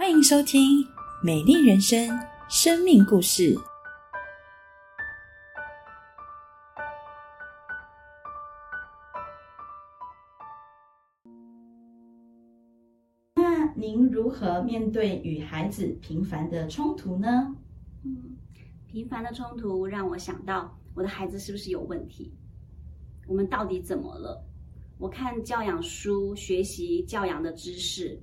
欢迎收听《美丽人生》生命故事。那您如何面对与孩子频繁的冲突呢？嗯，频繁的冲突让我想到，我的孩子是不是有问题？我们到底怎么了？我看教养书，学习教养的知识，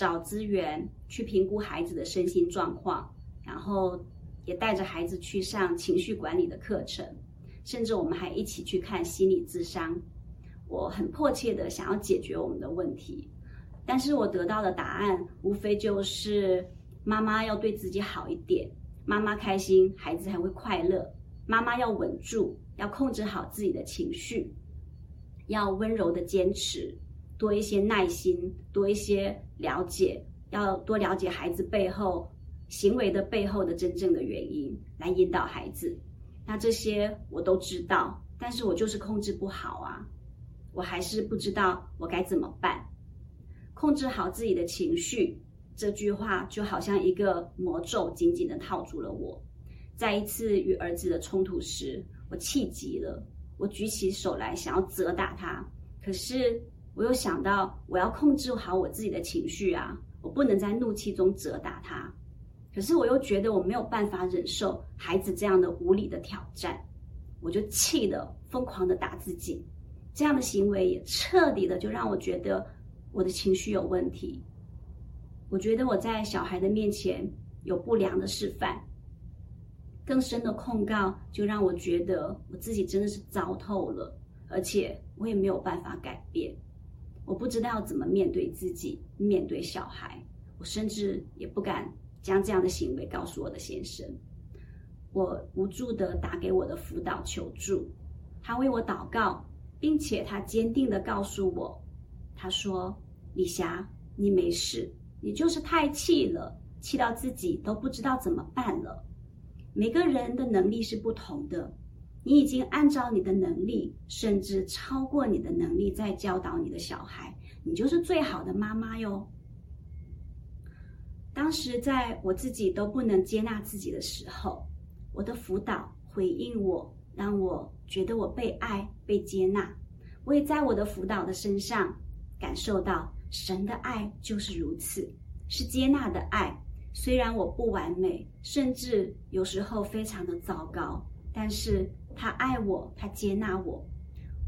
找资源去评估孩子的身心状况，然后也带着孩子去上情绪管理的课程，甚至我们还一起去看心理智商。我很迫切的想要解决我们的问题，但是我得到的答案无非就是妈妈要对自己好一点，妈妈开心，孩子才会快乐。妈妈要稳住，要控制好自己的情绪。要温柔的坚持，多一些耐心，多一些了解，要多了解孩子背后行为的背后的真正的原因，来引导孩子。那这些我都知道，但是我就是控制不好啊，我还是不知道我该怎么办。控制好自己的情绪，这句话就好像一个魔咒，紧紧的套住了我。在一次与儿子的冲突时，我气急了。我举起手来想要责打他，可是我又想到我要控制好我自己的情绪啊，我不能在怒气中责打他。可是我又觉得我没有办法忍受孩子这样的无理的挑战，我就气得疯狂的打自己。这样的行为也彻底的就让我觉得我的情绪有问题。我觉得我在小孩的面前有不良的示范。更深的控告，就让我觉得我自己真的是糟透了，而且我也没有办法改变。我不知道怎么面对自己，面对小孩，我甚至也不敢将这样的行为告诉我的先生。我无助的打给我的辅导求助，他为我祷告，并且他坚定的告诉我，他说：“李霞，你没事，你就是太气了，气到自己都不知道怎么办了。”每个人的能力是不同的，你已经按照你的能力，甚至超过你的能力，在教导你的小孩，你就是最好的妈妈哟。当时在我自己都不能接纳自己的时候，我的辅导回应我，让我觉得我被爱、被接纳。我也在我的辅导的身上感受到神的爱就是如此，是接纳的爱。虽然我不完美，甚至有时候非常的糟糕，但是他爱我，他接纳我。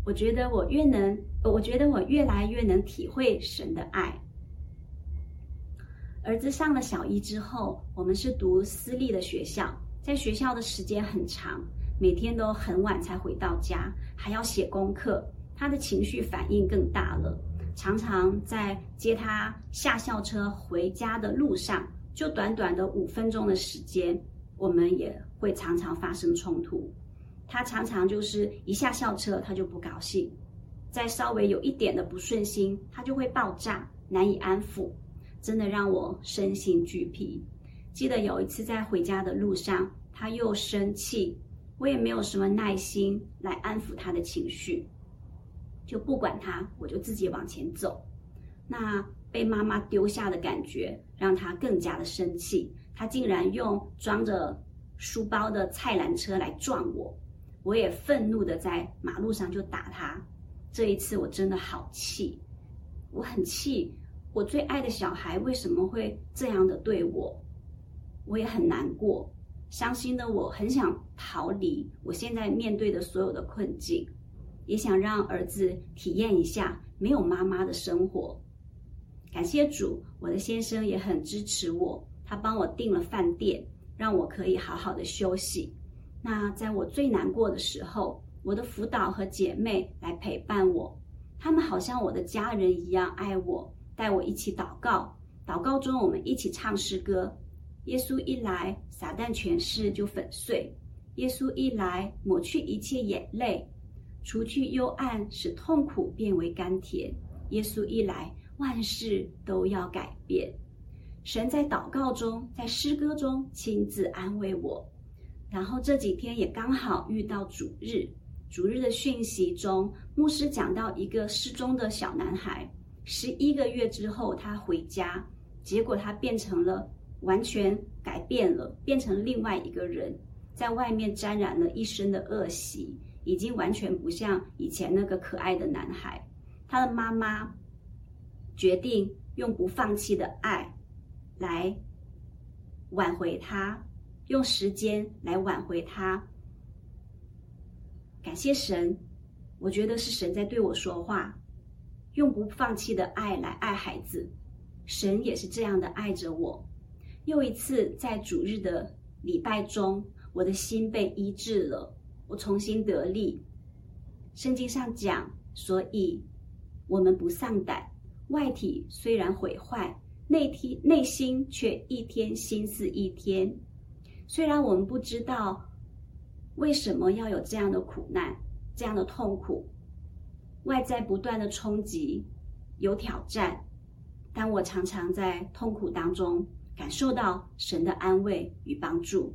我觉得我越能，我觉得我越来越能体会神的爱。儿子上了小一之后，我们是读私立的学校，在学校的时间很长，每天都很晚才回到家，还要写功课，他的情绪反应更大了，常常在接他下校车回家的路上。就短短的五分钟的时间，我们也会常常发生冲突。他常常就是一下校车，他就不高兴；再稍微有一点的不顺心，他就会爆炸，难以安抚，真的让我身心俱疲。记得有一次在回家的路上，他又生气，我也没有什么耐心来安抚他的情绪，就不管他，我就自己往前走。那。被妈妈丢下的感觉让他更加的生气，他竟然用装着书包的菜篮车来撞我，我也愤怒的在马路上就打他。这一次我真的好气，我很气，我最爱的小孩为什么会这样的对我？我也很难过，伤心的我很想逃离我现在面对的所有的困境，也想让儿子体验一下没有妈妈的生活。感谢主，我的先生也很支持我，他帮我订了饭店，让我可以好好的休息。那在我最难过的时候，我的辅导和姐妹来陪伴我，他们好像我的家人一样爱我，带我一起祷告。祷告中，我们一起唱诗歌：耶稣一来，撒旦权势就粉碎；耶稣一来，抹去一切眼泪，除去幽暗，使痛苦变为甘甜。耶稣一来。万事都要改变。神在祷告中，在诗歌中亲自安慰我。然后这几天也刚好遇到主日，主日的讯息中，牧师讲到一个失踪的小男孩，十一个月之后他回家，结果他变成了完全改变了，变成另外一个人，在外面沾染了一身的恶习，已经完全不像以前那个可爱的男孩。他的妈妈决定用不放弃的爱来挽回他，用时间来挽回他。感谢神，我觉得是神在对我说话，用不放弃的爱来爱孩子。神也是这样的爱着我。又一次在主日的礼拜中，我的心被医治了，我重新得力。圣经上讲，所以我们不丧胆。外体虽然毁坏，内体内心却一天心思一天。虽然我们不知道。为什么要有这样的苦难、这样的痛苦？外在不断的冲击，有挑战，但我常常在痛苦当中感受到神的安慰与帮助。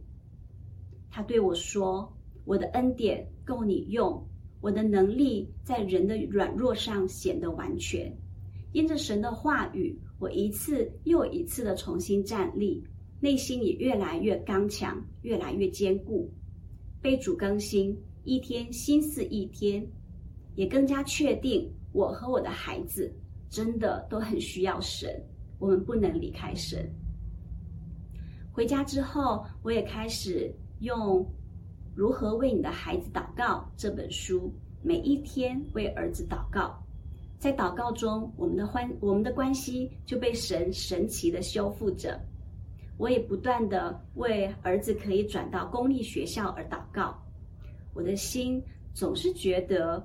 他对我说：“我的恩典够你用，我的能力在人的软弱上显得完全。”因着神的话语，我一次又一次的重新站立，内心也越来越刚强，越来越坚固。被主更新，一天心思一天，也更加确定我和我的孩子真的都很需要神，我们不能离开神。回家之后，我也开始用《如何为你的孩子祷告》这本书，每一天为儿子祷告。在祷告中，我们的欢我们的关系就被神神奇的修复着。我也不断的为儿子可以转到公立学校而祷告，我的心总是觉得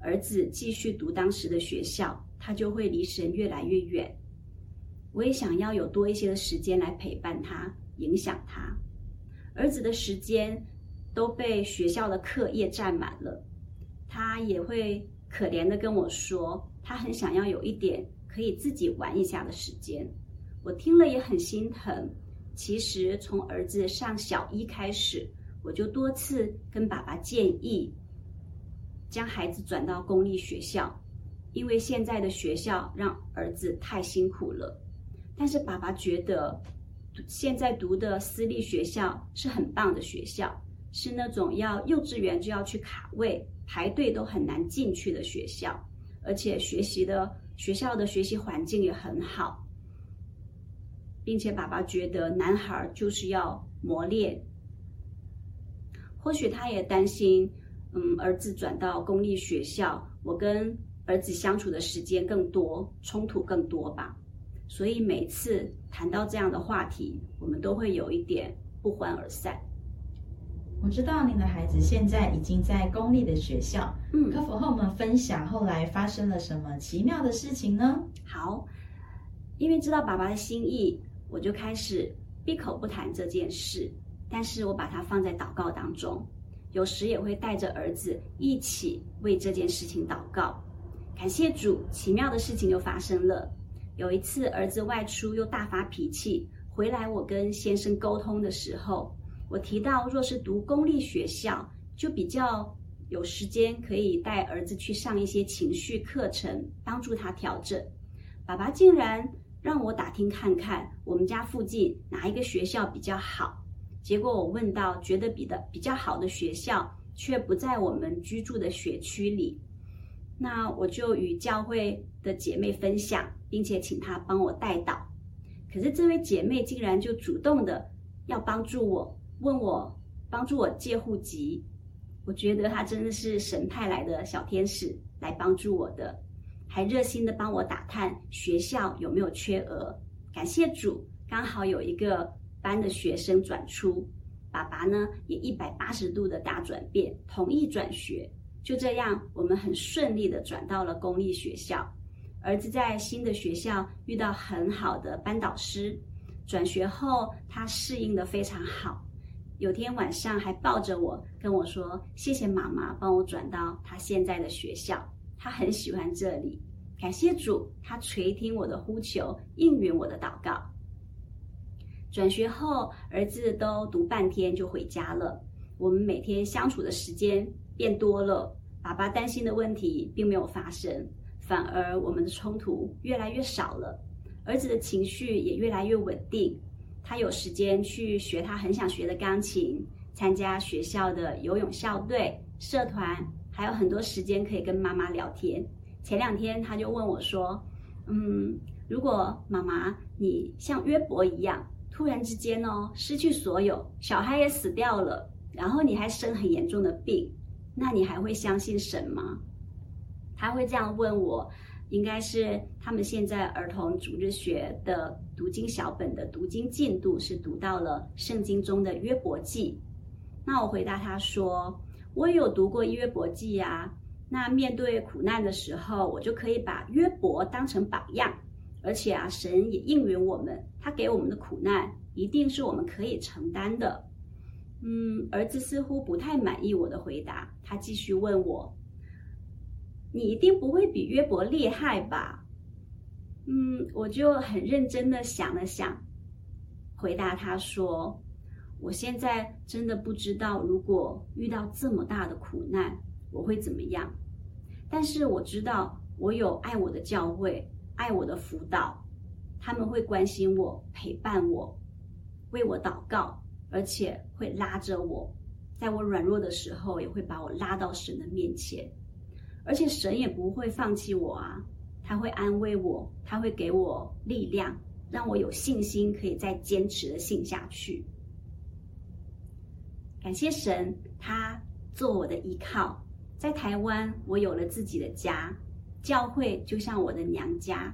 儿子继续读当时的学校，他就会离神越来越远。我也想要有多一些的时间来陪伴他，影响他。儿子的时间都被学校的课业占满了，他也会可怜的跟我说，他很想要有一点可以自己玩一下的时间。我听了也很心疼。其实从儿子上小一开始，我就多次跟爸爸建议，将孩子转到公立学校，因为现在的学校让儿子太辛苦了。但是爸爸觉得，现在读的私立学校是很棒的学校，是那种要幼稚园就要去卡位排队都很难进去的学校，而且学习的学校的学习环境也很好。并且爸爸觉得男孩就是要磨练，或许他也担心，嗯，儿子转到公立学校，我跟儿子相处的时间更多，冲突更多吧。所以每次谈到这样的话题，我们都会有一点不欢而散。我知道您的孩子现在已经在公立的学校，嗯，可否和我们分享后来发生了什么奇妙的事情呢？好，因为知道爸爸的心意。我就开始闭口不谈这件事，但是我把它放在祷告当中，有时也会带着儿子一起为这件事情祷告。感谢主，奇妙的事情就发生了。有一次，儿子外出又大发脾气，回来我跟先生沟通的时候，我提到，若是读公立学校，就比较有时间可以带儿子去上一些情绪课程，帮助他调整。爸爸竟然。让我打听看看我们家附近哪一个学校比较好。结果我问到，觉得比的比较好的学校却不在我们居住的学区里。那我就与教会的姐妹分享，并且请她帮我带导。可是这位姐妹竟然就主动的要帮助我，问我帮助我借户籍。我觉得他真的是神派来的小天使来帮助我的。还热心的帮我打探学校有没有缺额，感谢主，刚好有一个班的学生转出，爸爸呢也一百八十度的大转变，同意转学，就这样我们很顺利的转到了公立学校。儿子在新的学校遇到很好的班导师，转学后他适应的非常好，有天晚上还抱着我跟我说：“谢谢妈妈帮我转到他现在的学校。”他很喜欢这里，感谢主，他垂听我的呼求，应允我的祷告。转学后，儿子都读半天就回家了，我们每天相处的时间变多了。爸爸担心的问题并没有发生，反而我们的冲突越来越少了。儿子的情绪也越来越稳定，他有时间去学他很想学的钢琴，参加学校的游泳校队、社团，还有很多时间可以跟妈妈聊天。前两天他就问我说：“嗯，如果妈妈你像约伯一样，突然之间哦失去所有，小孩也死掉了，然后你还生很严重的病，那你还会相信神吗？”他会这样问我。应该是他们现在儿童主日学的读经小本的读经进度是读到了圣经中的约伯记。那我回答他说：“我也有读过约伯记啊。那面对苦难的时候，我就可以把约伯当成榜样。而且啊，神也应允我们，他给我们的苦难一定是我们可以承担的。”嗯，儿子似乎不太满意我的回答，他继续问我。你一定不会比约伯厉害吧？嗯，我就很认真的想了想，回答他说：“我现在真的不知道，如果遇到这么大的苦难，我会怎么样。但是我知道，我有爱我的教会，爱我的辅导，他们会关心我，陪伴我，为我祷告，而且会拉着我，在我软弱的时候，也会把我拉到神的面前。”而且神也不会放弃我啊，他会安慰我，他会给我力量，让我有信心可以再坚持的信下去。感谢神，他做我的依靠。在台湾，我有了自己的家，教会就像我的娘家。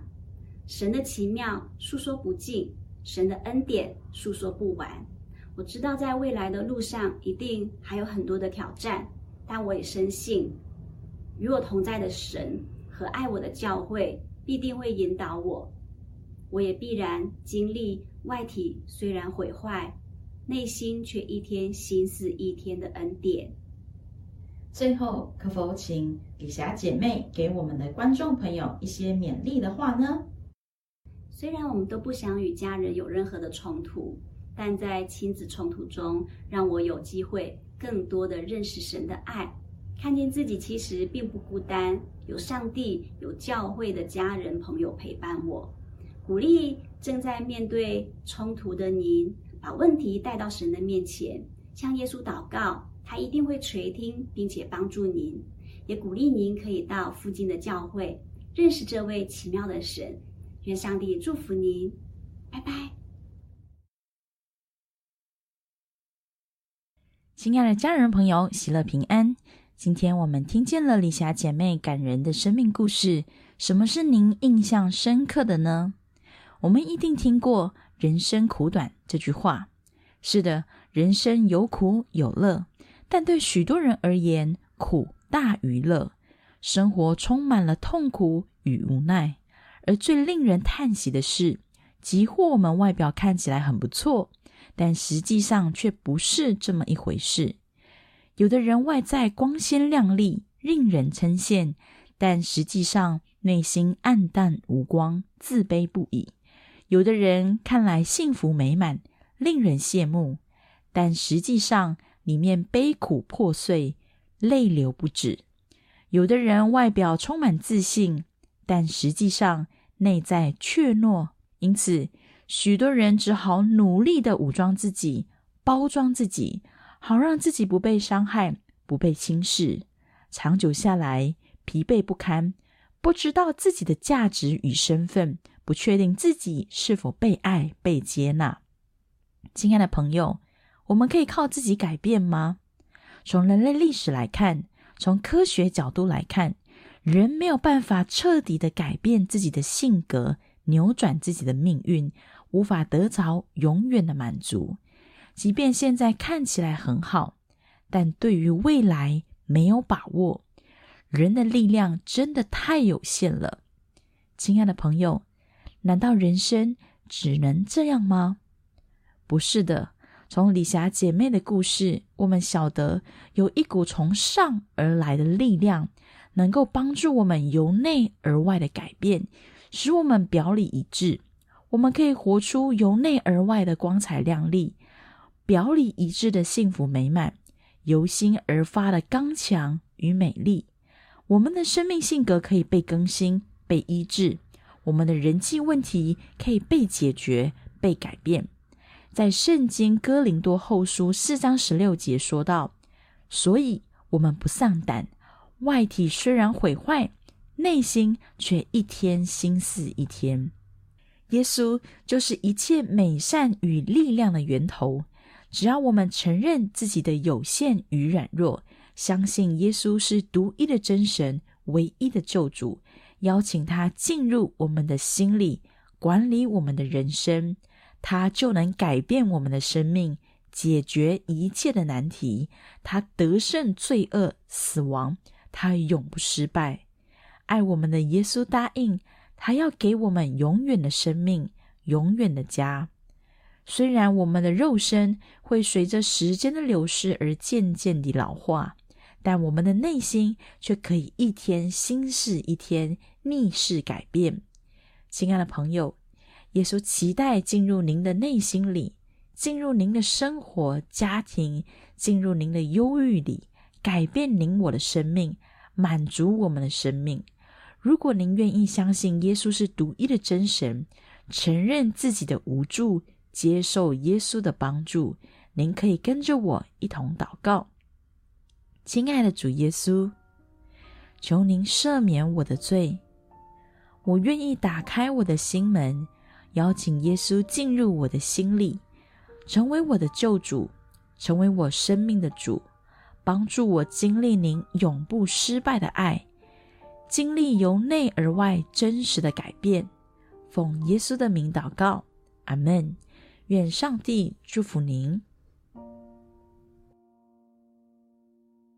神的奇妙诉说不尽，神的恩典诉说不完。我知道在未来的路上一定还有很多的挑战，但我也深信。与我同在的神和爱我的教会必定会引导我，我也必然经历外体虽然毁坏，内心却一天心思一天的恩典。最后，可否请李霞姐妹给我们的观众朋友一些勉励的话呢？虽然我们都不想与家人有任何的冲突，但在亲子冲突中，让我有机会更多的认识神的爱。看见自己其实并不孤单，有上帝、有教会的家人朋友陪伴我，鼓励正在面对冲突的您，把问题带到神的面前，向耶稣祷告，他一定会垂听并且帮助您。也鼓励您可以到附近的教会认识这位奇妙的神。愿上帝祝福您，拜拜。亲爱的家人朋友，喜乐平安。今天我们听见了李霞姐妹感人的生命故事，什么是您印象深刻的呢？我们一定听过“人生苦短”这句话。是的，人生有苦有乐，但对许多人而言，苦大于乐，生活充满了痛苦与无奈。而最令人叹息的是，即或我们外表看起来很不错，但实际上却不是这么一回事。有的人外在光鲜亮丽，令人称羡，但实际上内心暗淡无光，自卑不已；有的人看来幸福美满，令人羡慕，但实际上里面悲苦破碎，泪流不止；有的人外表充满自信，但实际上内在怯懦。因此，许多人只好努力的武装自己，包装自己。好让自己不被伤害，不被轻视，长久下来疲惫不堪，不知道自己的价值与身份，不确定自己是否被爱、被接纳。亲爱的朋友，我们可以靠自己改变吗？从人类历史来看，从科学角度来看，人没有办法彻底的改变自己的性格，扭转自己的命运，无法得着永远的满足。即便现在看起来很好，但对于未来没有把握。人的力量真的太有限了，亲爱的朋友，难道人生只能这样吗？不是的。从李霞姐妹的故事，我们晓得有一股从上而来的力量，能够帮助我们由内而外的改变，使我们表里一致。我们可以活出由内而外的光彩亮丽。表里一致的幸福美满，由心而发的刚强与美丽，我们的生命性格可以被更新、被医治，我们的人际问题可以被解决、被改变。在圣经哥林多后书四章十六节说道：“所以我们不丧胆，外体虽然毁坏，内心却一天心似一天。”耶稣就是一切美善与力量的源头。只要我们承认自己的有限与软弱，相信耶稣是独一的真神、唯一的救主，邀请他进入我们的心里，管理我们的人生。他就能改变我们的生命，解决一切的难题。他得胜罪恶、死亡，他永不失败。爱我们的耶稣答应，他要给我们永远的生命、永远的家。虽然我们的肉身会随着时间的流逝而渐渐地老化，但我们的内心却可以一天新似一天，逆势改变。亲爱的朋友。耶稣期待进入您的内心里，进入您的生活、家庭，进入您的忧郁里，改变您我的生命，满足我们的生命。如果您愿意相信耶稣是独一的真神，承认自己的无助，接受耶稣的帮助，您可以跟着我一同祷告。亲爱的主耶稣，求您赦免我的罪，我愿意打开我的心门。邀请耶稣进入我的心里，成为我的救主，成为我生命的主，帮助我经历您永不失败的爱，经历由内而外真实的改变。奉耶稣的名祷告，阿门。愿上帝祝福您。